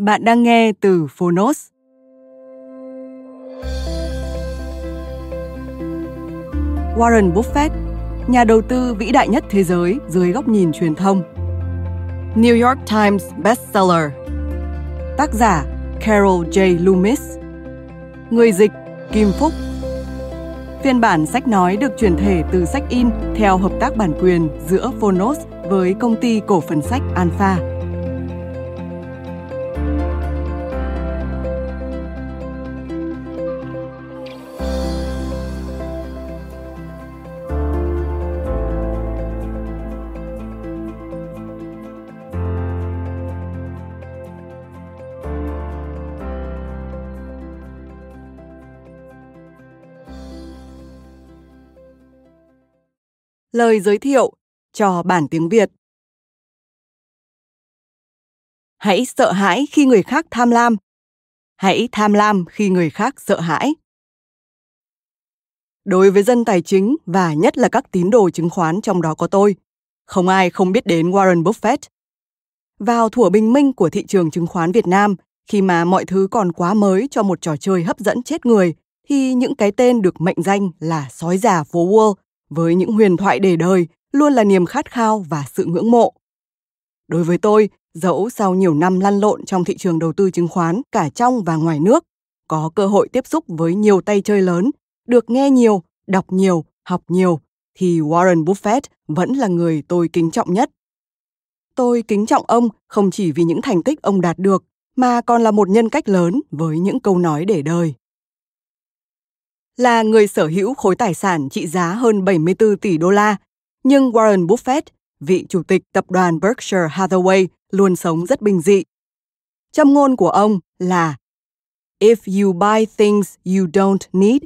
Bạn đang nghe từ Phonos. Warren Buffett, nhà đầu tư vĩ đại nhất thế giới dưới góc nhìn truyền thông. New York Times bestseller. Tác giả Carol J. Loomis. Người dịch Kim Phúc. Phiên bản sách nói được chuyển thể từ sách in theo hợp tác bản quyền giữa Phonos với công ty cổ phần sách Alpha. Lời giới thiệu cho bản tiếng Việt. Hãy sợ hãi khi người khác tham lam. Hãy tham lam khi người khác sợ hãi. Đối với dân tài chính và nhất là các tín đồ chứng khoán trong đó có tôi, không ai không biết đến Warren Buffett. Vào thủa bình minh của thị trường chứng khoán Việt Nam, khi mà mọi thứ còn quá mới cho một trò chơi hấp dẫn chết người, thì những cái tên được mệnh danh là sói già phố Wall với những huyền thoại để đời luôn là niềm khát khao và sự ngưỡng mộ. Đối với tôi, dẫu sau nhiều năm lăn lộn trong thị trường đầu tư chứng khoán cả trong và ngoài nước, có cơ hội tiếp xúc với nhiều tay chơi lớn, được nghe nhiều, đọc nhiều, học nhiều, thì Warren Buffett vẫn là người tôi kính trọng nhất. Tôi kính trọng ông không chỉ vì những thành tích ông đạt được, mà còn là một nhân cách lớn với những câu nói để đời là người sở hữu khối tài sản trị giá hơn 74 tỷ đô la, nhưng Warren Buffett, vị chủ tịch tập đoàn Berkshire Hathaway, luôn sống rất bình dị. Châm ngôn của ông là If you buy things you don't need,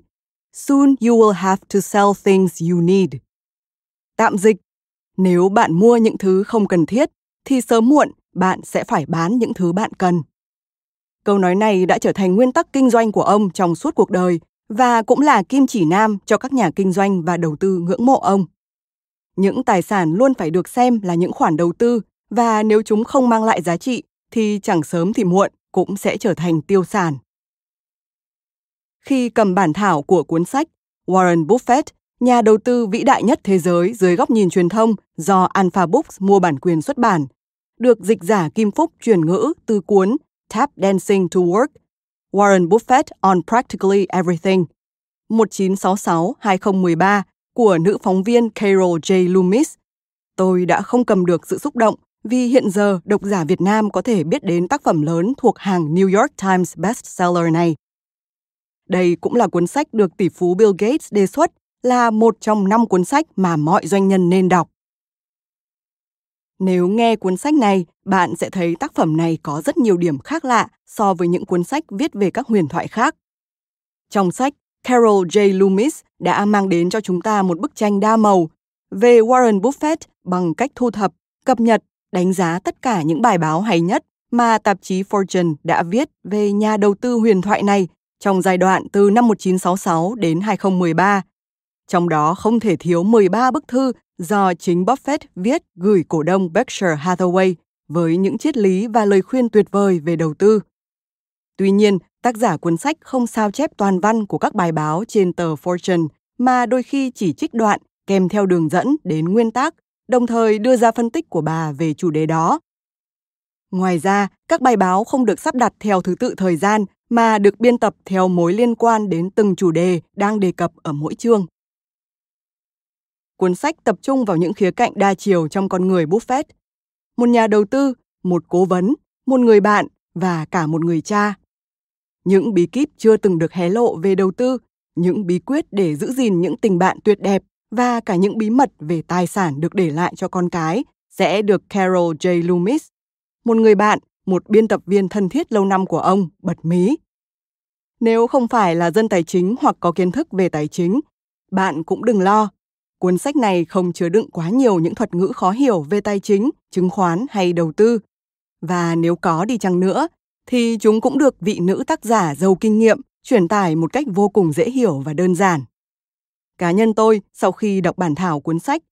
soon you will have to sell things you need. Tạm dịch, nếu bạn mua những thứ không cần thiết, thì sớm muộn bạn sẽ phải bán những thứ bạn cần. Câu nói này đã trở thành nguyên tắc kinh doanh của ông trong suốt cuộc đời và cũng là kim chỉ nam cho các nhà kinh doanh và đầu tư ngưỡng mộ ông. Những tài sản luôn phải được xem là những khoản đầu tư và nếu chúng không mang lại giá trị thì chẳng sớm thì muộn cũng sẽ trở thành tiêu sản. Khi cầm bản thảo của cuốn sách Warren Buffett, nhà đầu tư vĩ đại nhất thế giới dưới góc nhìn truyền thông do Alpha Books mua bản quyền xuất bản, được dịch giả Kim Phúc chuyển ngữ từ cuốn Tap Dancing to Work Warren Buffett on Practically Everything 1966-2013 của nữ phóng viên Carol J. Loomis. Tôi đã không cầm được sự xúc động vì hiện giờ độc giả Việt Nam có thể biết đến tác phẩm lớn thuộc hàng New York Times bestseller này. Đây cũng là cuốn sách được tỷ phú Bill Gates đề xuất là một trong năm cuốn sách mà mọi doanh nhân nên đọc. Nếu nghe cuốn sách này, bạn sẽ thấy tác phẩm này có rất nhiều điểm khác lạ so với những cuốn sách viết về các huyền thoại khác. Trong sách, Carol J. Loomis đã mang đến cho chúng ta một bức tranh đa màu về Warren Buffett bằng cách thu thập, cập nhật, đánh giá tất cả những bài báo hay nhất mà tạp chí Fortune đã viết về nhà đầu tư huyền thoại này trong giai đoạn từ năm 1966 đến 2013. Trong đó không thể thiếu 13 bức thư do chính Buffett viết gửi cổ đông Berkshire Hathaway với những triết lý và lời khuyên tuyệt vời về đầu tư. Tuy nhiên, tác giả cuốn sách không sao chép toàn văn của các bài báo trên tờ Fortune mà đôi khi chỉ trích đoạn kèm theo đường dẫn đến nguyên tắc, đồng thời đưa ra phân tích của bà về chủ đề đó. Ngoài ra, các bài báo không được sắp đặt theo thứ tự thời gian mà được biên tập theo mối liên quan đến từng chủ đề đang đề cập ở mỗi chương. Cuốn sách tập trung vào những khía cạnh đa chiều trong con người Buffett. Một nhà đầu tư, một cố vấn, một người bạn và cả một người cha. Những bí kíp chưa từng được hé lộ về đầu tư, những bí quyết để giữ gìn những tình bạn tuyệt đẹp và cả những bí mật về tài sản được để lại cho con cái sẽ được Carol J. Loomis, một người bạn, một biên tập viên thân thiết lâu năm của ông, bật mí. Nếu không phải là dân tài chính hoặc có kiến thức về tài chính, bạn cũng đừng lo. Cuốn sách này không chứa đựng quá nhiều những thuật ngữ khó hiểu về tài chính, chứng khoán hay đầu tư. Và nếu có đi chăng nữa, thì chúng cũng được vị nữ tác giả giàu kinh nghiệm truyền tải một cách vô cùng dễ hiểu và đơn giản. Cá nhân tôi, sau khi đọc bản thảo cuốn sách,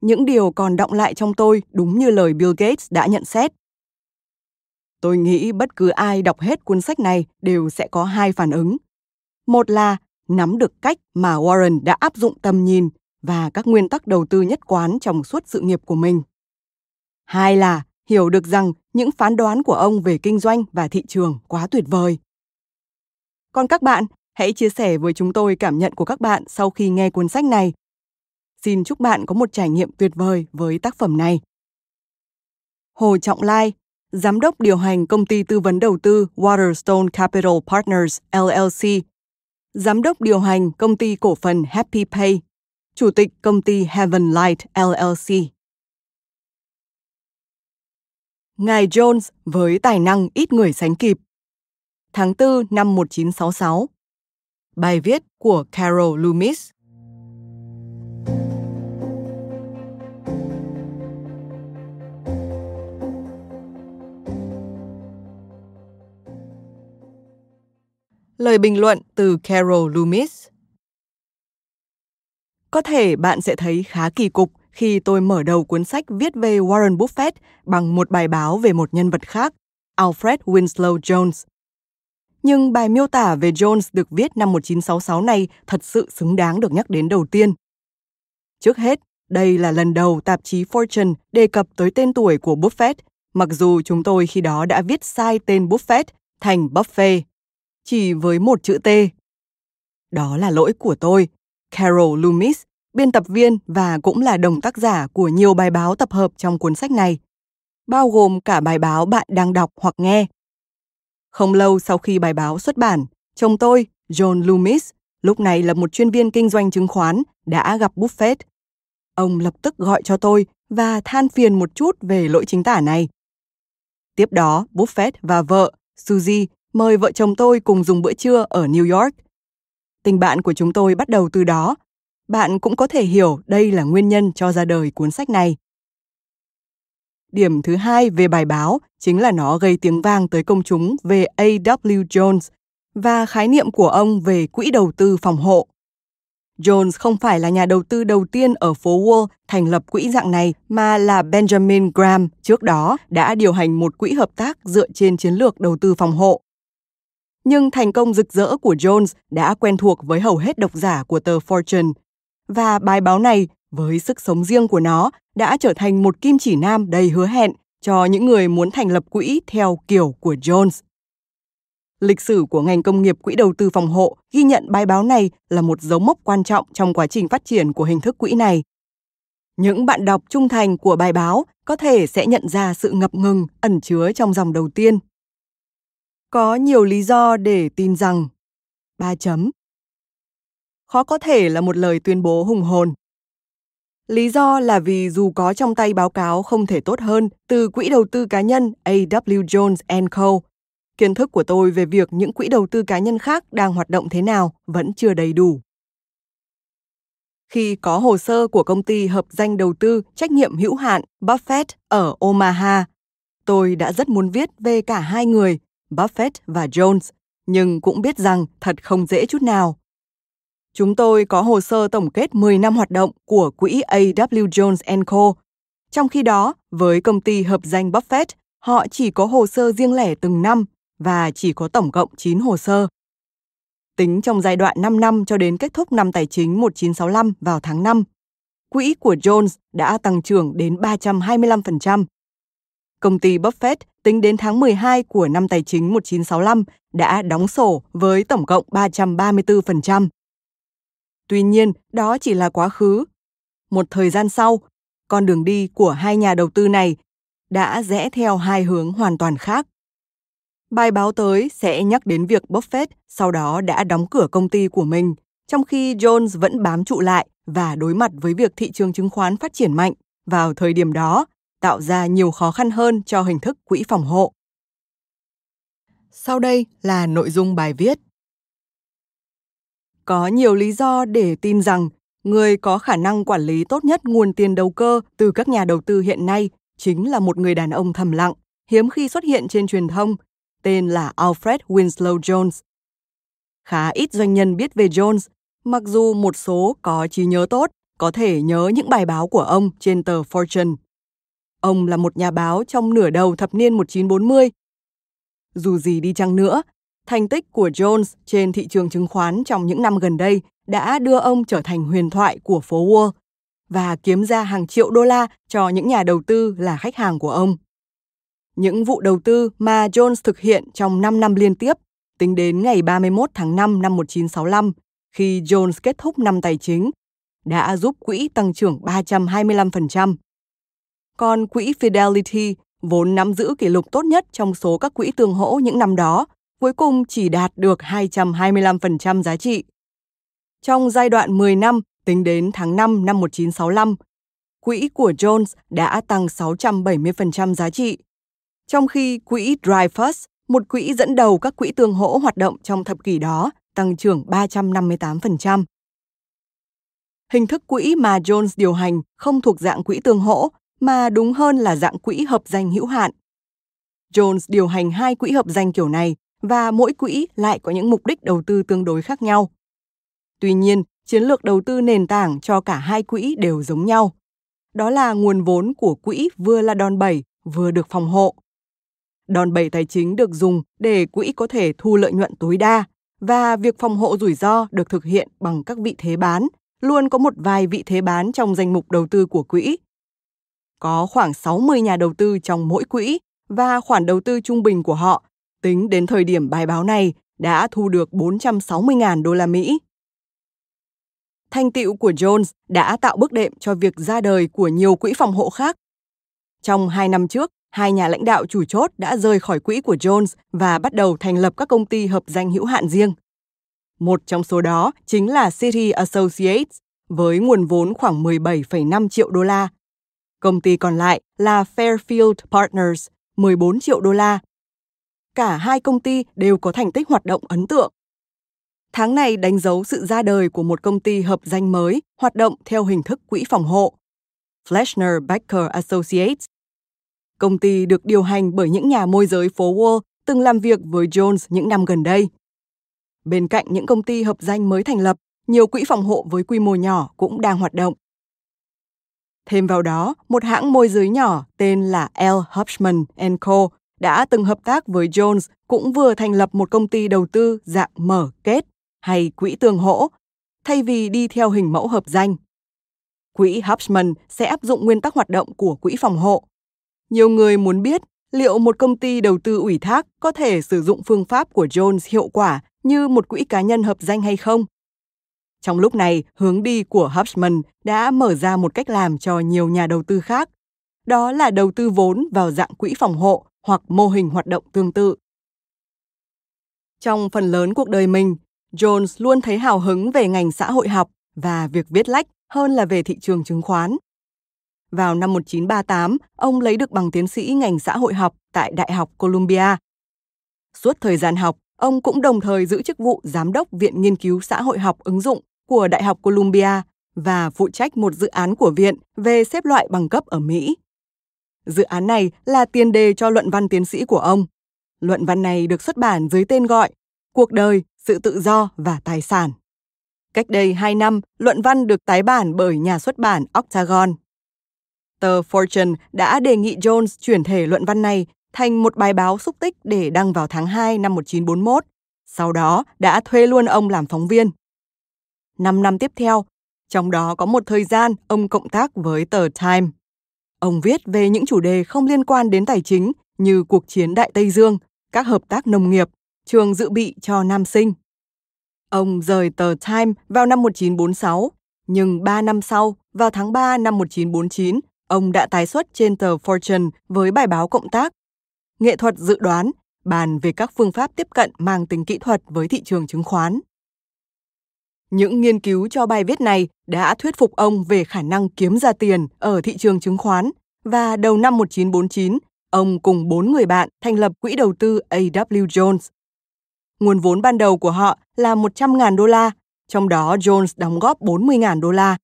những điều còn động lại trong tôi đúng như lời Bill Gates đã nhận xét. Tôi nghĩ bất cứ ai đọc hết cuốn sách này đều sẽ có hai phản ứng. Một là nắm được cách mà Warren đã áp dụng tầm nhìn và các nguyên tắc đầu tư nhất quán trong suốt sự nghiệp của mình. Hai là hiểu được rằng những phán đoán của ông về kinh doanh và thị trường quá tuyệt vời. Còn các bạn, hãy chia sẻ với chúng tôi cảm nhận của các bạn sau khi nghe cuốn sách này. Xin chúc bạn có một trải nghiệm tuyệt vời với tác phẩm này. Hồ Trọng Lai, Giám đốc điều hành công ty tư vấn đầu tư Waterstone Capital Partners LLC, Giám đốc điều hành công ty cổ phần Happy Pay, Chủ tịch công ty Heaven Light LLC. Ngài Jones với tài năng ít người sánh kịp. Tháng 4 năm 1966. Bài viết của Carol Loomis. Lời bình luận từ Carol Loomis. Có thể bạn sẽ thấy khá kỳ cục khi tôi mở đầu cuốn sách viết về Warren Buffett bằng một bài báo về một nhân vật khác, Alfred Winslow Jones. Nhưng bài miêu tả về Jones được viết năm 1966 này thật sự xứng đáng được nhắc đến đầu tiên. Trước hết, đây là lần đầu tạp chí Fortune đề cập tới tên tuổi của Buffett, mặc dù chúng tôi khi đó đã viết sai tên Buffett thành Buffet, chỉ với một chữ T. Đó là lỗi của tôi, Carol Loomis, biên tập viên và cũng là đồng tác giả của nhiều bài báo tập hợp trong cuốn sách này, bao gồm cả bài báo bạn đang đọc hoặc nghe. Không lâu sau khi bài báo xuất bản, chồng tôi, John Loomis, lúc này là một chuyên viên kinh doanh chứng khoán, đã gặp Buffett. Ông lập tức gọi cho tôi và than phiền một chút về lỗi chính tả này. Tiếp đó, Buffett và vợ, Suzy, mời vợ chồng tôi cùng dùng bữa trưa ở New York. Tình bạn của chúng tôi bắt đầu từ đó bạn cũng có thể hiểu đây là nguyên nhân cho ra đời cuốn sách này. Điểm thứ hai về bài báo chính là nó gây tiếng vang tới công chúng về A.W. Jones và khái niệm của ông về quỹ đầu tư phòng hộ. Jones không phải là nhà đầu tư đầu tiên ở phố Wall thành lập quỹ dạng này, mà là Benjamin Graham trước đó đã điều hành một quỹ hợp tác dựa trên chiến lược đầu tư phòng hộ. Nhưng thành công rực rỡ của Jones đã quen thuộc với hầu hết độc giả của tờ Fortune và bài báo này, với sức sống riêng của nó, đã trở thành một kim chỉ nam đầy hứa hẹn cho những người muốn thành lập quỹ theo kiểu của Jones. Lịch sử của ngành công nghiệp quỹ đầu tư phòng hộ ghi nhận bài báo này là một dấu mốc quan trọng trong quá trình phát triển của hình thức quỹ này. Những bạn đọc trung thành của bài báo có thể sẽ nhận ra sự ngập ngừng, ẩn chứa trong dòng đầu tiên. Có nhiều lý do để tin rằng ba chấm khó có thể là một lời tuyên bố hùng hồn. Lý do là vì dù có trong tay báo cáo không thể tốt hơn từ quỹ đầu tư cá nhân AW Jones Co, kiến thức của tôi về việc những quỹ đầu tư cá nhân khác đang hoạt động thế nào vẫn chưa đầy đủ. Khi có hồ sơ của công ty hợp danh đầu tư trách nhiệm hữu hạn Buffett ở Omaha, tôi đã rất muốn viết về cả hai người, Buffett và Jones, nhưng cũng biết rằng thật không dễ chút nào. Chúng tôi có hồ sơ tổng kết 10 năm hoạt động của quỹ A.W. Jones Co. Trong khi đó, với công ty hợp danh Buffett, họ chỉ có hồ sơ riêng lẻ từng năm và chỉ có tổng cộng 9 hồ sơ. Tính trong giai đoạn 5 năm cho đến kết thúc năm tài chính 1965 vào tháng 5, quỹ của Jones đã tăng trưởng đến 325%. Công ty Buffett tính đến tháng 12 của năm tài chính 1965 đã đóng sổ với tổng cộng 334%. Tuy nhiên, đó chỉ là quá khứ. Một thời gian sau, con đường đi của hai nhà đầu tư này đã rẽ theo hai hướng hoàn toàn khác. Bài báo tới sẽ nhắc đến việc Buffett sau đó đã đóng cửa công ty của mình, trong khi Jones vẫn bám trụ lại và đối mặt với việc thị trường chứng khoán phát triển mạnh vào thời điểm đó, tạo ra nhiều khó khăn hơn cho hình thức quỹ phòng hộ. Sau đây là nội dung bài viết. Có nhiều lý do để tin rằng người có khả năng quản lý tốt nhất nguồn tiền đầu cơ từ các nhà đầu tư hiện nay chính là một người đàn ông thầm lặng, hiếm khi xuất hiện trên truyền thông, tên là Alfred Winslow Jones. Khá ít doanh nhân biết về Jones, mặc dù một số có trí nhớ tốt có thể nhớ những bài báo của ông trên tờ Fortune. Ông là một nhà báo trong nửa đầu thập niên 1940. Dù gì đi chăng nữa, thành tích của Jones trên thị trường chứng khoán trong những năm gần đây đã đưa ông trở thành huyền thoại của phố Wall và kiếm ra hàng triệu đô la cho những nhà đầu tư là khách hàng của ông. Những vụ đầu tư mà Jones thực hiện trong 5 năm liên tiếp, tính đến ngày 31 tháng 5 năm 1965, khi Jones kết thúc năm tài chính, đã giúp quỹ tăng trưởng 325%. Còn quỹ Fidelity, vốn nắm giữ kỷ lục tốt nhất trong số các quỹ tương hỗ những năm đó, cuối cùng chỉ đạt được 225% giá trị. Trong giai đoạn 10 năm, tính đến tháng 5 năm 1965, quỹ của Jones đã tăng 670% giá trị. Trong khi quỹ Dreyfus, một quỹ dẫn đầu các quỹ tương hỗ hoạt động trong thập kỷ đó, tăng trưởng 358%. Hình thức quỹ mà Jones điều hành không thuộc dạng quỹ tương hỗ, mà đúng hơn là dạng quỹ hợp danh hữu hạn. Jones điều hành hai quỹ hợp danh kiểu này và mỗi quỹ lại có những mục đích đầu tư tương đối khác nhau. Tuy nhiên, chiến lược đầu tư nền tảng cho cả hai quỹ đều giống nhau. Đó là nguồn vốn của quỹ vừa là đòn bẩy, vừa được phòng hộ. Đòn bẩy tài chính được dùng để quỹ có thể thu lợi nhuận tối đa và việc phòng hộ rủi ro được thực hiện bằng các vị thế bán, luôn có một vài vị thế bán trong danh mục đầu tư của quỹ. Có khoảng 60 nhà đầu tư trong mỗi quỹ và khoản đầu tư trung bình của họ tính đến thời điểm bài báo này đã thu được 460.000 đô la Mỹ. Thành tựu của Jones đã tạo bước đệm cho việc ra đời của nhiều quỹ phòng hộ khác. Trong hai năm trước, hai nhà lãnh đạo chủ chốt đã rời khỏi quỹ của Jones và bắt đầu thành lập các công ty hợp danh hữu hạn riêng. Một trong số đó chính là City Associates với nguồn vốn khoảng 17,5 triệu đô la. Công ty còn lại là Fairfield Partners, 14 triệu đô la. Cả hai công ty đều có thành tích hoạt động ấn tượng. Tháng này đánh dấu sự ra đời của một công ty hợp danh mới hoạt động theo hình thức quỹ phòng hộ. Fleshner Becker Associates Công ty được điều hành bởi những nhà môi giới phố Wall từng làm việc với Jones những năm gần đây. Bên cạnh những công ty hợp danh mới thành lập, nhiều quỹ phòng hộ với quy mô nhỏ cũng đang hoạt động. Thêm vào đó, một hãng môi giới nhỏ tên là L. Hubschman Co. đã từng hợp tác với Jones cũng vừa thành lập một công ty đầu tư dạng mở kết hay quỹ tương hỗ, thay vì đi theo hình mẫu hợp danh. Quỹ Hubschman sẽ áp dụng nguyên tắc hoạt động của quỹ phòng hộ, nhiều người muốn biết liệu một công ty đầu tư ủy thác có thể sử dụng phương pháp của Jones hiệu quả như một quỹ cá nhân hợp danh hay không. Trong lúc này, hướng đi của Hubschman đã mở ra một cách làm cho nhiều nhà đầu tư khác. Đó là đầu tư vốn vào dạng quỹ phòng hộ hoặc mô hình hoạt động tương tự. Trong phần lớn cuộc đời mình, Jones luôn thấy hào hứng về ngành xã hội học và việc viết lách hơn là về thị trường chứng khoán. Vào năm 1938, ông lấy được bằng tiến sĩ ngành xã hội học tại Đại học Columbia. Suốt thời gian học, ông cũng đồng thời giữ chức vụ giám đốc Viện Nghiên cứu Xã hội học ứng dụng của Đại học Columbia và phụ trách một dự án của viện về xếp loại bằng cấp ở Mỹ. Dự án này là tiền đề cho luận văn tiến sĩ của ông. Luận văn này được xuất bản dưới tên gọi Cuộc đời, sự tự do và tài sản. Cách đây 2 năm, luận văn được tái bản bởi nhà xuất bản Octagon Tờ Fortune đã đề nghị Jones chuyển thể luận văn này thành một bài báo xúc tích để đăng vào tháng 2 năm 1941. Sau đó đã thuê luôn ông làm phóng viên. Năm năm tiếp theo, Trong đó có một thời gian ông cộng tác với tờ Time. Ông viết về những chủ đề không liên quan đến tài chính như cuộc chiến Đại Tây Dương, các hợp tác nông nghiệp, trường dự bị cho nam sinh. Ông rời tờ Time vào năm 1946, nhưng 3 năm sau, vào tháng 3 năm 1949, ông đã tái xuất trên tờ Fortune với bài báo cộng tác Nghệ thuật dự đoán, bàn về các phương pháp tiếp cận mang tính kỹ thuật với thị trường chứng khoán. Những nghiên cứu cho bài viết này đã thuyết phục ông về khả năng kiếm ra tiền ở thị trường chứng khoán và đầu năm 1949, ông cùng bốn người bạn thành lập quỹ đầu tư A.W. Jones. Nguồn vốn ban đầu của họ là 100.000 đô la, trong đó Jones đóng góp 40.000 đô la.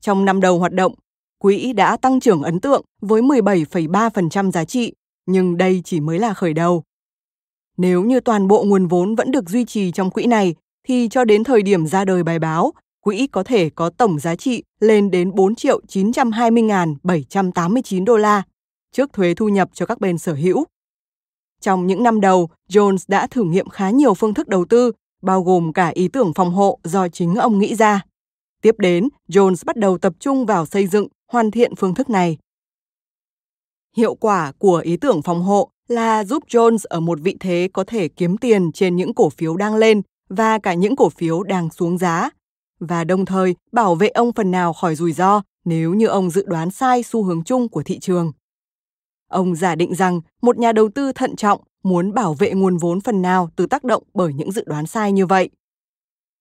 Trong năm đầu hoạt động, quỹ đã tăng trưởng ấn tượng với 17,3% giá trị, nhưng đây chỉ mới là khởi đầu. Nếu như toàn bộ nguồn vốn vẫn được duy trì trong quỹ này, thì cho đến thời điểm ra đời bài báo, quỹ có thể có tổng giá trị lên đến 4 triệu 920.789 đô la, trước thuế thu nhập cho các bên sở hữu. Trong những năm đầu, Jones đã thử nghiệm khá nhiều phương thức đầu tư, bao gồm cả ý tưởng phòng hộ do chính ông nghĩ ra. Tiếp đến, Jones bắt đầu tập trung vào xây dựng, hoàn thiện phương thức này. Hiệu quả của ý tưởng phòng hộ là giúp Jones ở một vị thế có thể kiếm tiền trên những cổ phiếu đang lên và cả những cổ phiếu đang xuống giá, và đồng thời bảo vệ ông phần nào khỏi rủi ro nếu như ông dự đoán sai xu hướng chung của thị trường. Ông giả định rằng một nhà đầu tư thận trọng muốn bảo vệ nguồn vốn phần nào từ tác động bởi những dự đoán sai như vậy.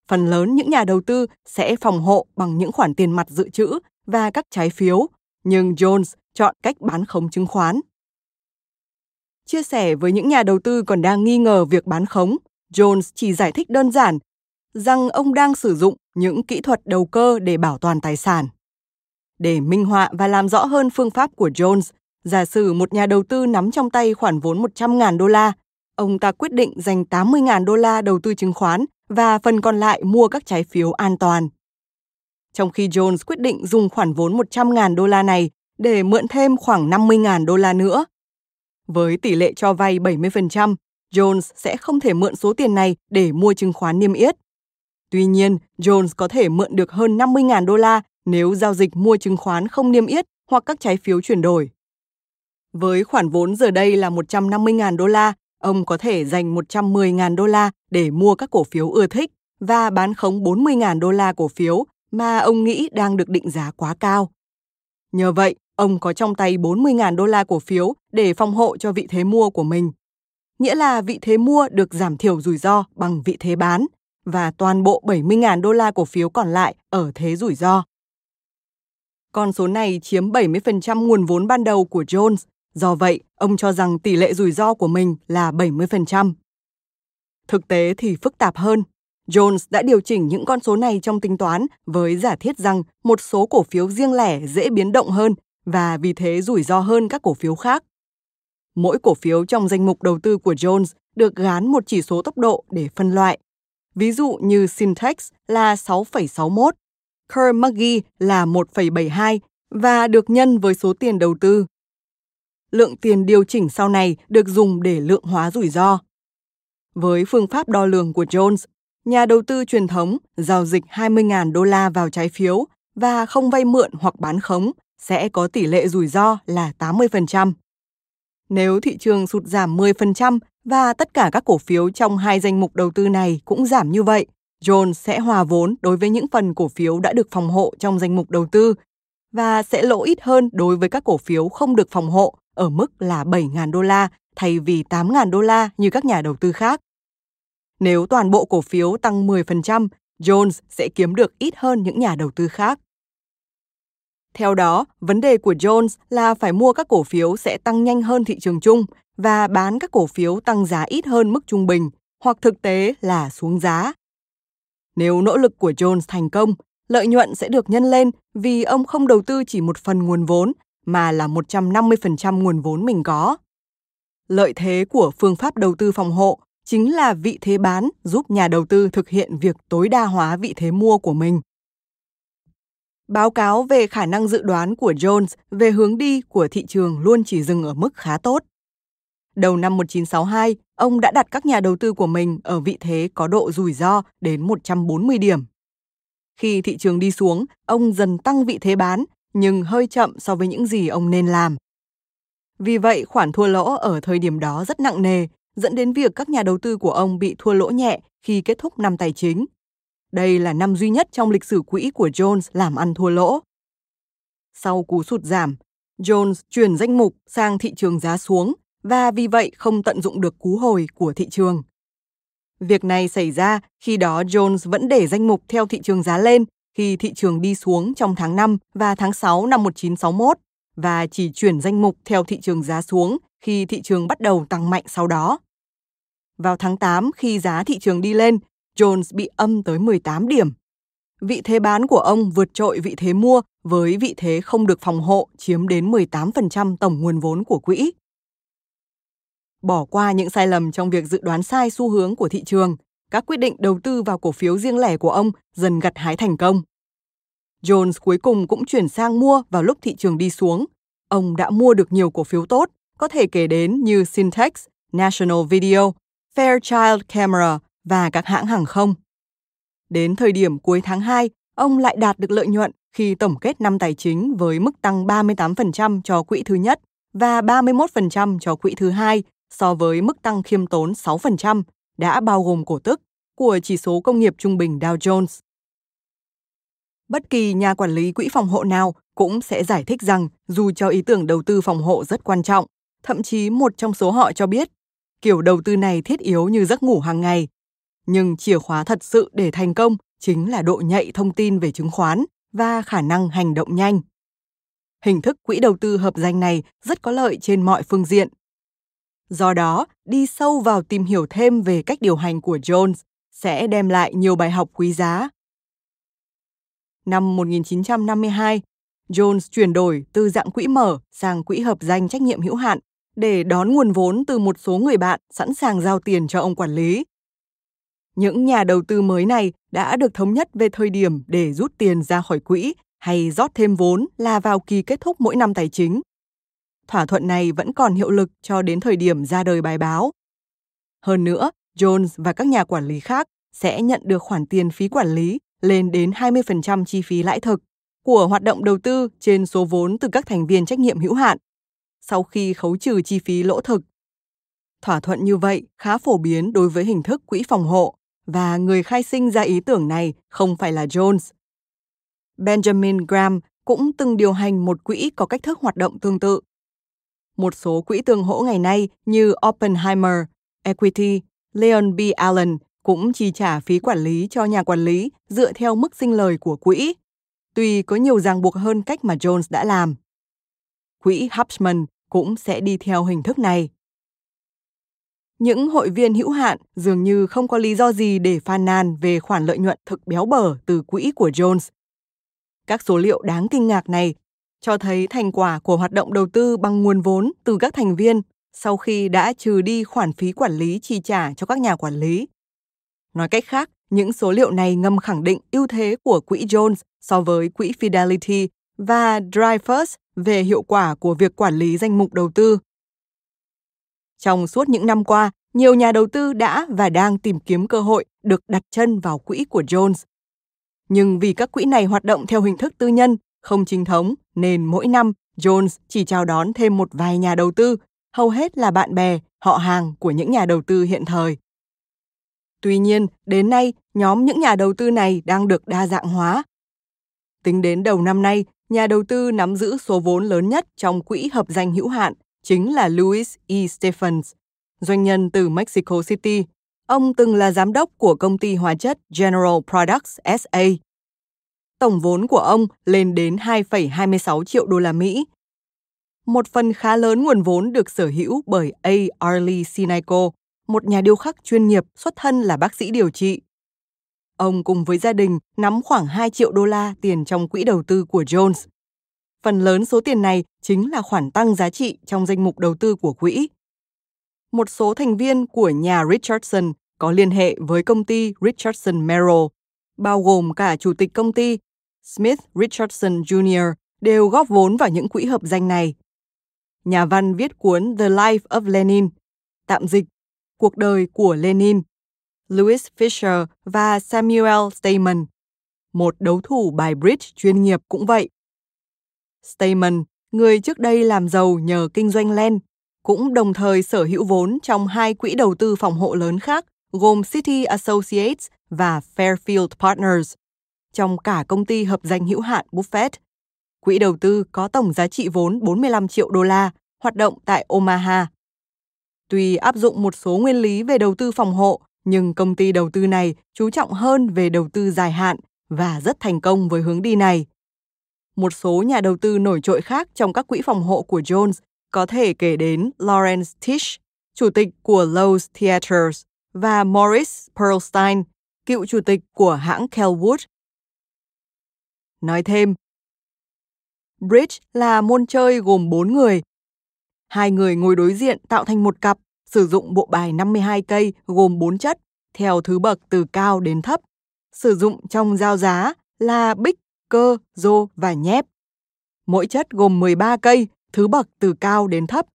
Phần lớn những nhà đầu tư sẽ phòng hộ bằng những khoản tiền mặt dự trữ và các trái phiếu, nhưng Jones chọn cách bán khống chứng khoán. Chia sẻ với những nhà đầu tư còn đang nghi ngờ việc bán khống, Jones chỉ giải thích đơn giản rằng ông đang sử dụng những kỹ thuật đầu cơ để bảo toàn tài sản. Để minh họa và làm rõ hơn phương pháp của Jones, giả sử một nhà đầu tư nắm trong tay khoản vốn 100.000 đô la, ông ta quyết định dành 80.000 đô la đầu tư chứng khoán và phần còn lại mua các trái phiếu an toàn. Trong khi Jones quyết định dùng khoản vốn 100.000 đô la này để mượn thêm khoảng 50.000 đô la nữa. Với tỷ lệ cho vay 70%, Jones sẽ không thể mượn số tiền này để mua chứng khoán niêm yết. Tuy nhiên, Jones có thể mượn được hơn 50.000 đô la nếu giao dịch mua chứng khoán không niêm yết hoặc các trái phiếu chuyển đổi. Với khoản vốn giờ đây là 150.000 đô la, ông có thể dành 110.000 đô la để mua các cổ phiếu ưa thích và bán khống 40.000 đô la cổ phiếu mà ông nghĩ đang được định giá quá cao. Nhờ vậy, ông có trong tay 40.000 đô la cổ phiếu để phòng hộ cho vị thế mua của mình. Nghĩa là vị thế mua được giảm thiểu rủi ro bằng vị thế bán và toàn bộ 70.000 đô la cổ phiếu còn lại ở thế rủi ro. Con số này chiếm 70% nguồn vốn ban đầu của Jones, do vậy ông cho rằng tỷ lệ rủi ro của mình là 70%. Thực tế thì phức tạp hơn. Jones đã điều chỉnh những con số này trong tính toán với giả thiết rằng một số cổ phiếu riêng lẻ dễ biến động hơn và vì thế rủi ro hơn các cổ phiếu khác. Mỗi cổ phiếu trong danh mục đầu tư của Jones được gán một chỉ số tốc độ để phân loại. Ví dụ như Syntex là 6,61, Kerr McGee là 1,72 và được nhân với số tiền đầu tư. Lượng tiền điều chỉnh sau này được dùng để lượng hóa rủi ro. Với phương pháp đo lường của Jones, nhà đầu tư truyền thống giao dịch 20.000 đô la vào trái phiếu và không vay mượn hoặc bán khống sẽ có tỷ lệ rủi ro là 80%. Nếu thị trường sụt giảm 10% và tất cả các cổ phiếu trong hai danh mục đầu tư này cũng giảm như vậy, Jones sẽ hòa vốn đối với những phần cổ phiếu đã được phòng hộ trong danh mục đầu tư và sẽ lỗ ít hơn đối với các cổ phiếu không được phòng hộ ở mức là 7.000 đô la thay vì 8.000 đô la như các nhà đầu tư khác. Nếu toàn bộ cổ phiếu tăng 10%, Jones sẽ kiếm được ít hơn những nhà đầu tư khác. Theo đó, vấn đề của Jones là phải mua các cổ phiếu sẽ tăng nhanh hơn thị trường chung và bán các cổ phiếu tăng giá ít hơn mức trung bình, hoặc thực tế là xuống giá. Nếu nỗ lực của Jones thành công, lợi nhuận sẽ được nhân lên vì ông không đầu tư chỉ một phần nguồn vốn, mà là 150% nguồn vốn mình có. Lợi thế của phương pháp đầu tư phòng hộ chính là vị thế bán giúp nhà đầu tư thực hiện việc tối đa hóa vị thế mua của mình. Báo cáo về khả năng dự đoán của Jones về hướng đi của thị trường luôn chỉ dừng ở mức khá tốt. Đầu năm 1962, ông đã đặt các nhà đầu tư của mình ở vị thế có độ rủi ro đến 140 điểm. khi thị trường đi xuống, ông dần tăng vị thế bán, nhưng hơi chậm so với những gì ông nên làm. Vì vậy, khoản thua lỗ ở thời điểm đó rất nặng nề, dẫn đến việc các nhà đầu tư của ông bị thua lỗ nhẹ khi kết thúc năm tài chính. Đây là năm duy nhất trong lịch sử quỹ của Jones làm ăn thua lỗ. Sau cú sụt giảm, Jones chuyển danh mục sang thị trường giá xuống và vì vậy không tận dụng được cú hồi của thị trường. Việc này xảy ra khi đó Jones vẫn để danh mục theo thị trường giá lên khi thị trường đi xuống trong tháng 5 và tháng 6 năm 1961 và chỉ chuyển danh mục theo thị trường giá xuống khi thị trường bắt đầu tăng mạnh sau đó. Vào tháng 8 khi giá thị trường đi lên, Jones bị âm tới 18 điểm. Vị thế bán của ông vượt trội vị thế mua với vị thế không được phòng hộ chiếm đến 18% tổng nguồn vốn của quỹ. Bỏ qua những sai lầm trong việc dự đoán sai xu hướng của thị trường, các quyết định đầu tư vào cổ phiếu riêng lẻ của ông dần gặt hái thành công. Jones cuối cùng cũng chuyển sang mua vào lúc thị trường đi xuống. Ông đã mua được nhiều cổ phiếu tốt, có thể kể đến như Syntex, National Video, Fairchild Camera và các hãng hàng không. Đến thời điểm cuối tháng 2, ông lại đạt được lợi nhuận khi tổng kết năm tài chính với mức tăng 38% cho quỹ thứ nhất và 31% cho quỹ thứ hai so với mức tăng khiêm tốn 6% đã bao gồm cổ tức của chỉ số công nghiệp trung bình Dow Jones. Bất kỳ nhà quản lý quỹ phòng hộ nào cũng sẽ giải thích rằng dù cho ý tưởng đầu tư phòng hộ rất quan trọng, thậm chí một trong số họ cho biết kiểu đầu tư này thiết yếu như giấc ngủ hàng ngày. Nhưng chìa khóa thật sự để thành công chính là độ nhạy thông tin về chứng khoán và khả năng hành động nhanh. Hình thức quỹ đầu tư hợp danh này rất có lợi trên mọi phương diện. Do đó, đi sâu vào tìm hiểu thêm về cách điều hành của Jones sẽ đem lại nhiều bài học quý giá. Năm 1952, Jones chuyển đổi từ dạng quỹ mở sang quỹ hợp danh trách nhiệm hữu hạn để đón nguồn vốn từ một số người bạn sẵn sàng giao tiền cho ông quản lý. Những nhà đầu tư mới này đã được thống nhất về thời điểm để rút tiền ra khỏi quỹ hay rót thêm vốn là vào kỳ kết thúc mỗi năm tài chính. Thỏa thuận này vẫn còn hiệu lực cho đến thời điểm ra đời bài báo. Hơn nữa, Jones và các nhà quản lý khác sẽ nhận được khoản tiền phí quản lý lên đến 20% chi phí lãi thực của hoạt động đầu tư trên số vốn từ các thành viên trách nhiệm hữu hạn sau khi khấu trừ chi phí lỗ thực. Thỏa thuận như vậy khá phổ biến đối với hình thức quỹ phòng hộ và người khai sinh ra ý tưởng này không phải là Jones. Benjamin Graham cũng từng điều hành một quỹ có cách thức hoạt động tương tự. Một số quỹ tương hỗ ngày nay như Oppenheimer, Equity, Leon B. Allen cũng chi trả phí quản lý cho nhà quản lý dựa theo mức sinh lời của quỹ, tuy có nhiều ràng buộc hơn cách mà Jones đã làm. Quỹ Hubsman cũng sẽ đi theo hình thức này. Những hội viên hữu hạn dường như không có lý do gì để phàn nàn về khoản lợi nhuận thực béo bở từ quỹ của Jones. Các số liệu đáng kinh ngạc này cho thấy thành quả của hoạt động đầu tư bằng nguồn vốn từ các thành viên sau khi đã trừ đi khoản phí quản lý chi trả cho các nhà quản lý. Nói cách khác, những số liệu này ngầm khẳng định ưu thế của quỹ Jones so với quỹ Fidelity và Dreyfus về hiệu quả của việc quản lý danh mục đầu tư. Trong suốt những năm qua, nhiều nhà đầu tư đã và đang tìm kiếm cơ hội được đặt chân vào quỹ của Jones. Nhưng vì các quỹ này hoạt động theo hình thức tư nhân, không chính thống, nên mỗi năm Jones chỉ chào đón thêm một vài nhà đầu tư, hầu hết là bạn bè, họ hàng của những nhà đầu tư hiện thời. Tuy nhiên, đến nay, nhóm những nhà đầu tư này đang được đa dạng hóa. Tính đến đầu năm nay, nhà đầu tư nắm giữ số vốn lớn nhất trong quỹ hợp danh hữu hạn chính là Louis E. Stephens, doanh nhân từ Mexico City. Ông từng là giám đốc của công ty hóa chất General Products SA. Tổng vốn của ông lên đến 2,26 triệu đô la Mỹ. Một phần khá lớn nguồn vốn được sở hữu bởi A. Arlie Sinico, một nhà điêu khắc chuyên nghiệp xuất thân là bác sĩ điều trị Ông cùng với gia đình nắm khoảng 2 triệu đô la tiền trong quỹ đầu tư của Jones. Phần lớn số tiền này chính là khoản tăng giá trị trong danh mục đầu tư của quỹ. Một số thành viên của nhà Richardson có liên hệ với công ty Richardson Merrill, bao gồm cả chủ tịch công ty Smith Richardson Jr. đều góp vốn vào những quỹ hợp danh này. Nhà văn viết cuốn The Life of Lenin, tạm dịch Cuộc đời của Lenin, Louis Fisher và Samuel Stamen, một đấu thủ bài bridge chuyên nghiệp cũng vậy. Stamen, người trước đây làm giàu nhờ kinh doanh len, cũng đồng thời sở hữu vốn trong hai quỹ đầu tư phòng hộ lớn khác gồm City Associates và Fairfield Partners, trong cả công ty hợp danh hữu hạn Buffett. Quỹ đầu tư có tổng giá trị vốn 45 triệu đô la, hoạt động tại Omaha. Tuy áp dụng một số nguyên lý về đầu tư phòng hộ, nhưng công ty đầu tư này chú trọng hơn về đầu tư dài hạn và rất thành công với hướng đi này. Một số nhà đầu tư nổi trội khác trong các quỹ phòng hộ của Jones có thể kể đến Lawrence Tish, chủ tịch của Lowe's Theaters, và Morris Perlstein, cựu chủ tịch của hãng Kelwood. Nói thêm, Bridge là môn chơi gồm 4 người. Hai người ngồi đối diện tạo thành một cặp, sử dụng bộ bài 52 cây gồm 4 chất, theo thứ bậc từ cao đến thấp. Sử dụng trong giao giá là bích, cơ, rô và nhép. Mỗi chất gồm 13 cây, thứ bậc từ cao đến thấp.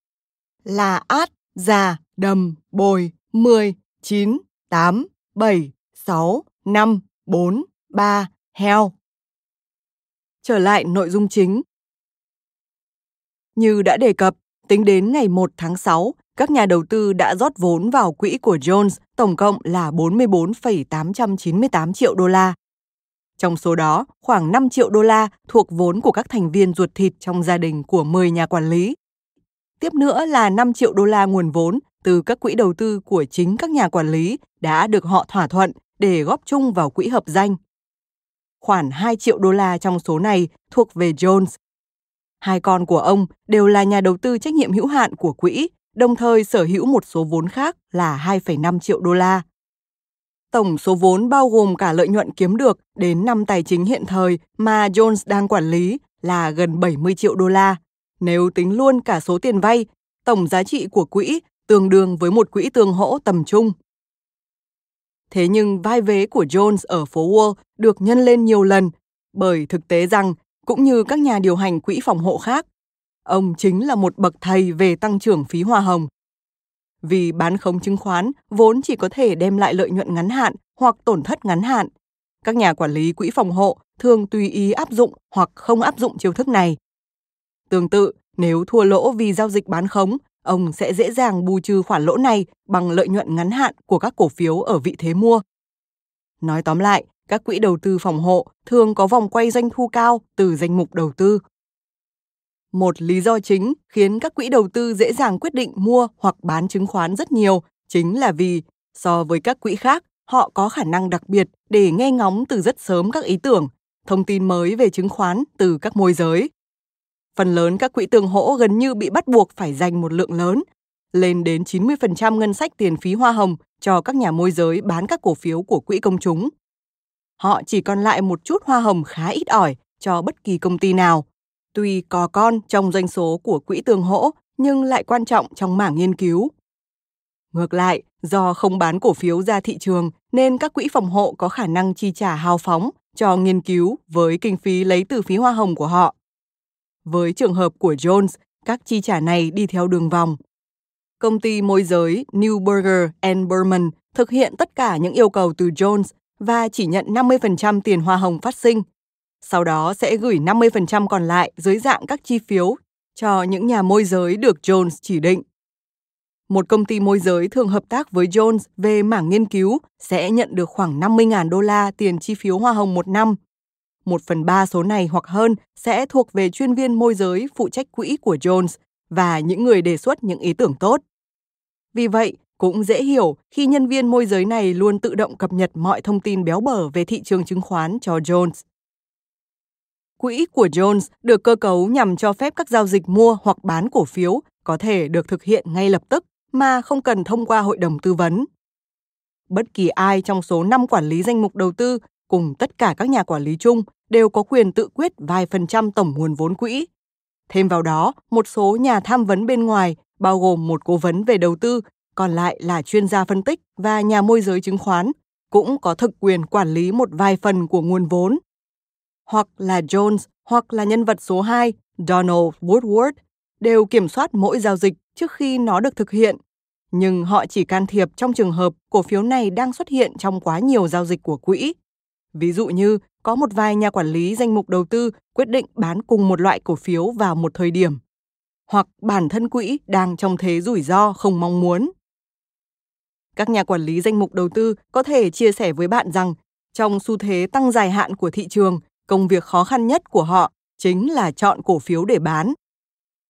Là át, già, đầm, bồi, 10, 9, 8, 7, 6, 5, 4, 3, heo. Trở lại nội dung chính. Như đã đề cập, tính đến ngày 1 tháng 6, các nhà đầu tư đã rót vốn vào quỹ của Jones tổng cộng là 44,898 triệu đô la. Trong số đó, khoảng 5 triệu đô la thuộc vốn của các thành viên ruột thịt trong gia đình của 10 nhà quản lý. Tiếp nữa là 5 triệu đô la nguồn vốn từ các quỹ đầu tư của chính các nhà quản lý đã được họ thỏa thuận để góp chung vào quỹ hợp danh. Khoản 2 triệu đô la trong số này thuộc về Jones. Hai con của ông đều là nhà đầu tư trách nhiệm hữu hạn của quỹ, đồng thời sở hữu một số vốn khác là 2,5 triệu đô la. Tổng số vốn bao gồm cả lợi nhuận kiếm được đến năm tài chính hiện thời mà Jones đang quản lý là gần 70 triệu đô la. Nếu tính luôn cả số tiền vay, tổng giá trị của quỹ tương đương với một quỹ tương hỗ tầm trung. Thế nhưng vai vế của Jones ở phố Wall được nhân lên nhiều lần bởi thực tế rằng cũng như các nhà điều hành quỹ phòng hộ khác, ông chính là một bậc thầy về tăng trưởng phí hoa hồng. Vì bán khống chứng khoán vốn chỉ có thể đem lại lợi nhuận ngắn hạn hoặc tổn thất ngắn hạn. Các nhà quản lý quỹ phòng hộ thường tùy ý áp dụng hoặc không áp dụng chiêu thức này. Tương tự, nếu thua lỗ vì giao dịch bán khống, ông sẽ dễ dàng bù trừ khoản lỗ này bằng lợi nhuận ngắn hạn của các cổ phiếu ở vị thế mua. Nói tóm lại, các quỹ đầu tư phòng hộ thường có vòng quay doanh thu cao từ danh mục đầu tư. Một lý do chính khiến các quỹ đầu tư dễ dàng quyết định mua hoặc bán chứng khoán rất nhiều chính là vì so với các quỹ khác, họ có khả năng đặc biệt để nghe ngóng từ rất sớm các ý tưởng, thông tin mới về chứng khoán từ các môi giới. Phần lớn các quỹ tương hỗ gần như bị bắt buộc phải dành một lượng lớn, lên đến 90% ngân sách tiền phí hoa hồng cho các nhà môi giới bán các cổ phiếu của quỹ công chúng. Họ chỉ còn lại một chút hoa hồng khá ít ỏi cho bất kỳ công ty nào. Tuy có con trong doanh số của quỹ tương hỗ nhưng lại quan trọng trong mảng nghiên cứu. Ngược lại, do không bán cổ phiếu ra thị trường nên các quỹ phòng hộ có khả năng chi trả hào phóng cho nghiên cứu với kinh phí lấy từ phí hoa hồng của họ. Với trường hợp của Jones, các chi trả này đi theo đường vòng. Công ty môi giới Newberger and Berman thực hiện tất cả những yêu cầu từ Jones và chỉ nhận 50% tiền hoa hồng phát sinh. Sau đó sẽ gửi 50% còn lại dưới dạng các chi phiếu cho những nhà môi giới được Jones chỉ định. Một công ty môi giới thường hợp tác với Jones về mảng nghiên cứu sẽ nhận được khoảng 50.000 đô la tiền chi phiếu hoa hồng một năm một phần ba số này hoặc hơn sẽ thuộc về chuyên viên môi giới phụ trách quỹ của Jones và những người đề xuất những ý tưởng tốt. Vì vậy, cũng dễ hiểu khi nhân viên môi giới này luôn tự động cập nhật mọi thông tin béo bở về thị trường chứng khoán cho Jones. Quỹ của Jones được cơ cấu nhằm cho phép các giao dịch mua hoặc bán cổ phiếu có thể được thực hiện ngay lập tức mà không cần thông qua hội đồng tư vấn. Bất kỳ ai trong số 5 quản lý danh mục đầu tư cùng tất cả các nhà quản lý chung đều có quyền tự quyết vài phần trăm tổng nguồn vốn quỹ. Thêm vào đó, một số nhà tham vấn bên ngoài, bao gồm một cố vấn về đầu tư, còn lại là chuyên gia phân tích và nhà môi giới chứng khoán, cũng có thực quyền quản lý một vài phần của nguồn vốn. Hoặc là Jones hoặc là nhân vật số 2, Donald Woodward, đều kiểm soát mỗi giao dịch trước khi nó được thực hiện. Nhưng họ chỉ can thiệp trong trường hợp cổ phiếu này đang xuất hiện trong quá nhiều giao dịch của quỹ. Ví dụ như có một vài nhà quản lý danh mục đầu tư quyết định bán cùng một loại cổ phiếu vào một thời điểm, hoặc bản thân quỹ đang trong thế rủi ro không mong muốn. Các nhà quản lý danh mục đầu tư có thể chia sẻ với bạn rằng trong xu thế tăng dài hạn của thị trường, công việc khó khăn nhất của họ chính là chọn cổ phiếu để bán.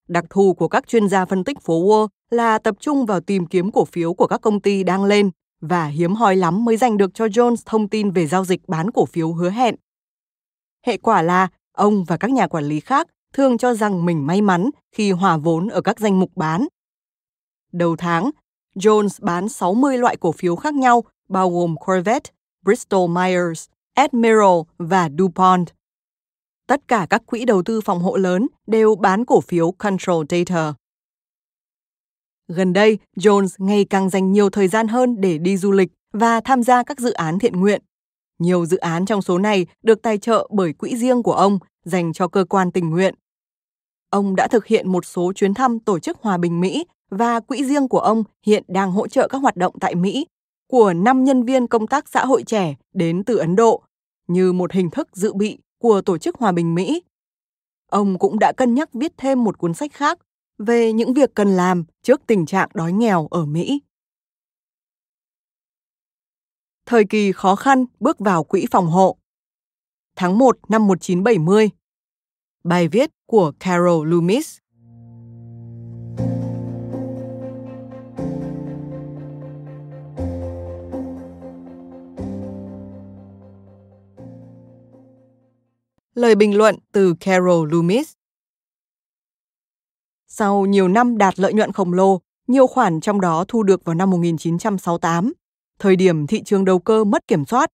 Đặc thù của các chuyên gia phân tích phố Wall là tập trung vào tìm kiếm cổ phiếu của các công ty đang lên và hiếm hoi lắm mới giành được cho Jones thông tin về giao dịch bán cổ phiếu hứa hẹn. Hệ quả là ông và các nhà quản lý khác thường cho rằng mình may mắn khi hòa vốn ở các danh mục bán. Đầu tháng, Jones bán 60 loại cổ phiếu khác nhau, bao gồm Corvette, Bristol Myers, Admiral và DuPont. Tất cả các quỹ đầu tư phòng hộ lớn đều bán cổ phiếu Control Data. Gần đây, Jones ngày càng dành nhiều thời gian hơn để đi du lịch và tham gia các dự án thiện nguyện. Nhiều dự án trong số này được tài trợ bởi quỹ riêng của ông dành cho cơ quan tình nguyện. Ông đã thực hiện một số chuyến thăm tổ chức hòa bình Mỹ và quỹ riêng của ông hiện đang hỗ trợ các hoạt động tại Mỹ của 5 nhân viên công tác xã hội trẻ đến từ Ấn Độ như một hình thức dự bị của Tổ chức Hòa bình Mỹ. Ông cũng đã cân nhắc viết thêm một cuốn sách khác về những việc cần làm trước tình trạng đói nghèo ở Mỹ. Thời kỳ khó khăn bước vào quỹ phòng hộ. Tháng 1 năm 1970. Bài viết của Carol Loomis. Lời bình luận từ Carol Loomis sau nhiều năm đạt lợi nhuận khổng lồ, nhiều khoản trong đó thu được vào năm 1968, thời điểm thị trường đầu cơ mất kiểm soát.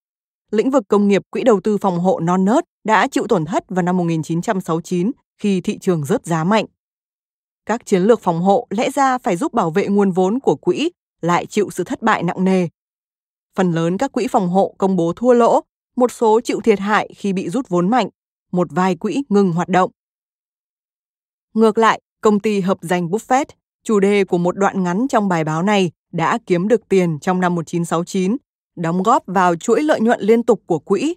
Lĩnh vực công nghiệp quỹ đầu tư phòng hộ non nớt đã chịu tổn thất vào năm 1969 khi thị trường rớt giá mạnh. Các chiến lược phòng hộ lẽ ra phải giúp bảo vệ nguồn vốn của quỹ lại chịu sự thất bại nặng nề. Phần lớn các quỹ phòng hộ công bố thua lỗ, một số chịu thiệt hại khi bị rút vốn mạnh, một vài quỹ ngừng hoạt động. Ngược lại, công ty hợp danh Buffett, chủ đề của một đoạn ngắn trong bài báo này, đã kiếm được tiền trong năm 1969, đóng góp vào chuỗi lợi nhuận liên tục của quỹ.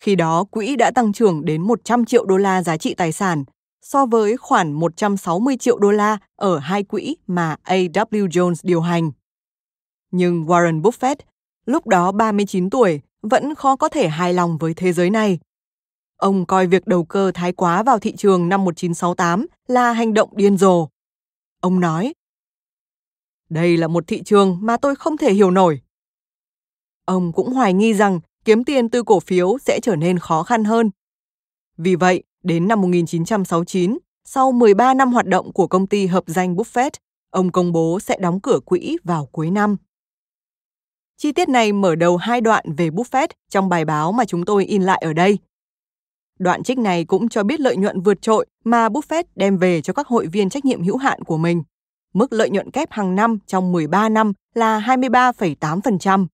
Khi đó, quỹ đã tăng trưởng đến 100 triệu đô la giá trị tài sản, so với khoản 160 triệu đô la ở hai quỹ mà A.W. Jones điều hành. Nhưng Warren Buffett, lúc đó 39 tuổi, vẫn khó có thể hài lòng với thế giới này Ông coi việc đầu cơ thái quá vào thị trường năm 1968 là hành động điên rồ. Ông nói, đây là một thị trường mà tôi không thể hiểu nổi. Ông cũng hoài nghi rằng kiếm tiền từ cổ phiếu sẽ trở nên khó khăn hơn. Vì vậy, đến năm 1969, sau 13 năm hoạt động của công ty hợp danh Buffett, ông công bố sẽ đóng cửa quỹ vào cuối năm. Chi tiết này mở đầu hai đoạn về Buffett trong bài báo mà chúng tôi in lại ở đây. Đoạn trích này cũng cho biết lợi nhuận vượt trội mà Buffett đem về cho các hội viên trách nhiệm hữu hạn của mình. Mức lợi nhuận kép hàng năm trong 13 năm là 23,8%.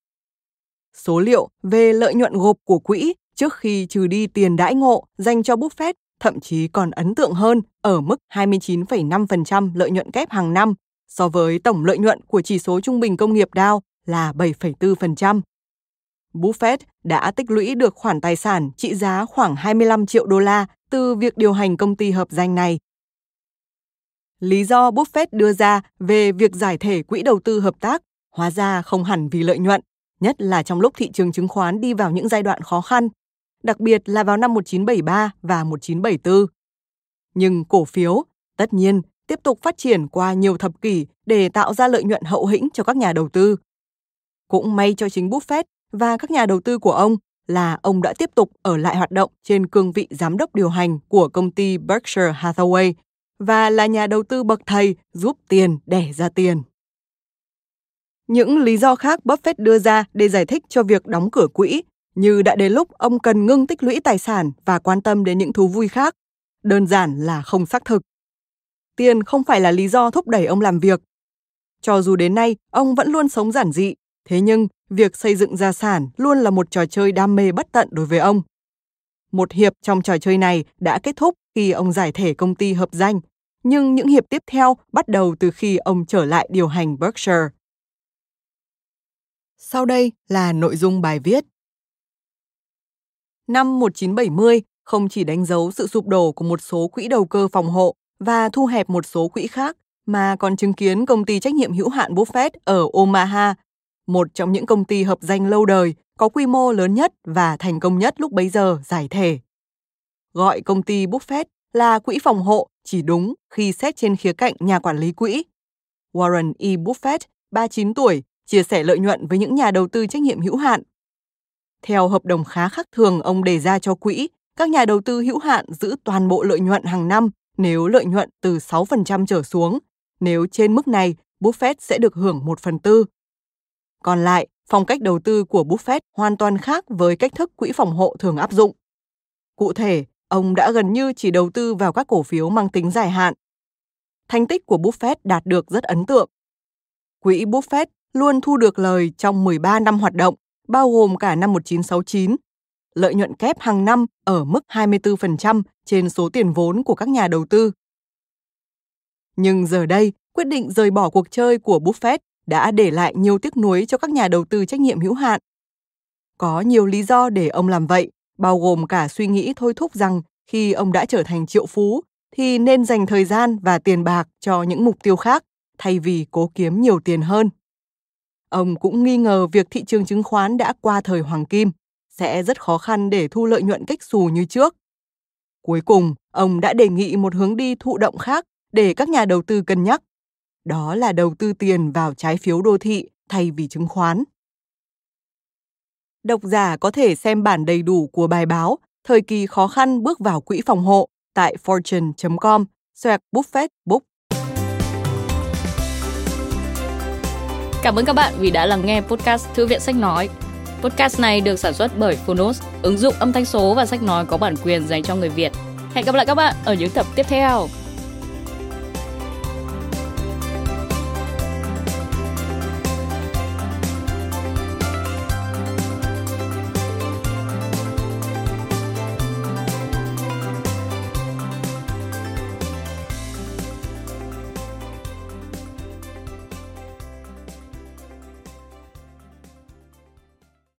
Số liệu về lợi nhuận gộp của quỹ trước khi trừ đi tiền đãi ngộ dành cho Buffett thậm chí còn ấn tượng hơn ở mức 29,5% lợi nhuận kép hàng năm so với tổng lợi nhuận của chỉ số trung bình công nghiệp Dow là 7,4%. Buffett đã tích lũy được khoản tài sản trị giá khoảng 25 triệu đô la từ việc điều hành công ty hợp danh này. Lý do Buffett đưa ra về việc giải thể quỹ đầu tư hợp tác hóa ra không hẳn vì lợi nhuận, nhất là trong lúc thị trường chứng khoán đi vào những giai đoạn khó khăn, đặc biệt là vào năm 1973 và 1974. Nhưng cổ phiếu, tất nhiên, tiếp tục phát triển qua nhiều thập kỷ để tạo ra lợi nhuận hậu hĩnh cho các nhà đầu tư. Cũng may cho chính Buffett và các nhà đầu tư của ông là ông đã tiếp tục ở lại hoạt động trên cương vị giám đốc điều hành của công ty Berkshire Hathaway và là nhà đầu tư bậc thầy giúp tiền đẻ ra tiền. Những lý do khác Buffett đưa ra để giải thích cho việc đóng cửa quỹ như đã đến lúc ông cần ngưng tích lũy tài sản và quan tâm đến những thú vui khác, đơn giản là không xác thực. Tiền không phải là lý do thúc đẩy ông làm việc. Cho dù đến nay ông vẫn luôn sống giản dị, thế nhưng việc xây dựng gia sản luôn là một trò chơi đam mê bất tận đối với ông. Một hiệp trong trò chơi này đã kết thúc khi ông giải thể công ty hợp danh, nhưng những hiệp tiếp theo bắt đầu từ khi ông trở lại điều hành Berkshire. Sau đây là nội dung bài viết. Năm 1970 không chỉ đánh dấu sự sụp đổ của một số quỹ đầu cơ phòng hộ và thu hẹp một số quỹ khác, mà còn chứng kiến công ty trách nhiệm hữu hạn Buffett ở Omaha, một trong những công ty hợp danh lâu đời, có quy mô lớn nhất và thành công nhất lúc bấy giờ giải thể. Gọi công ty Buffett là quỹ phòng hộ chỉ đúng khi xét trên khía cạnh nhà quản lý quỹ. Warren E. Buffett, 39 tuổi, chia sẻ lợi nhuận với những nhà đầu tư trách nhiệm hữu hạn. Theo hợp đồng khá khác thường ông đề ra cho quỹ, các nhà đầu tư hữu hạn giữ toàn bộ lợi nhuận hàng năm nếu lợi nhuận từ 6% trở xuống. Nếu trên mức này, Buffett sẽ được hưởng 1 phần tư. Còn lại, phong cách đầu tư của Buffett hoàn toàn khác với cách thức quỹ phòng hộ thường áp dụng. Cụ thể, ông đã gần như chỉ đầu tư vào các cổ phiếu mang tính dài hạn. Thành tích của Buffett đạt được rất ấn tượng. Quỹ Buffett luôn thu được lời trong 13 năm hoạt động, bao gồm cả năm 1969. Lợi nhuận kép hàng năm ở mức 24% trên số tiền vốn của các nhà đầu tư. Nhưng giờ đây, quyết định rời bỏ cuộc chơi của Buffett đã để lại nhiều tiếc nuối cho các nhà đầu tư trách nhiệm hữu hạn. Có nhiều lý do để ông làm vậy, bao gồm cả suy nghĩ thôi thúc rằng khi ông đã trở thành triệu phú thì nên dành thời gian và tiền bạc cho những mục tiêu khác thay vì cố kiếm nhiều tiền hơn. Ông cũng nghi ngờ việc thị trường chứng khoán đã qua thời hoàng kim, sẽ rất khó khăn để thu lợi nhuận cách xù như trước. Cuối cùng, ông đã đề nghị một hướng đi thụ động khác để các nhà đầu tư cân nhắc. Đó là đầu tư tiền vào trái phiếu đô thị thay vì chứng khoán. Độc giả có thể xem bản đầy đủ của bài báo Thời kỳ khó khăn bước vào quỹ phòng hộ tại fortune.com xoẹt Buffett Book. Cảm ơn các bạn vì đã lắng nghe podcast Thư viện Sách Nói. Podcast này được sản xuất bởi Phonos, ứng dụng âm thanh số và sách nói có bản quyền dành cho người Việt. Hẹn gặp lại các bạn ở những tập tiếp theo.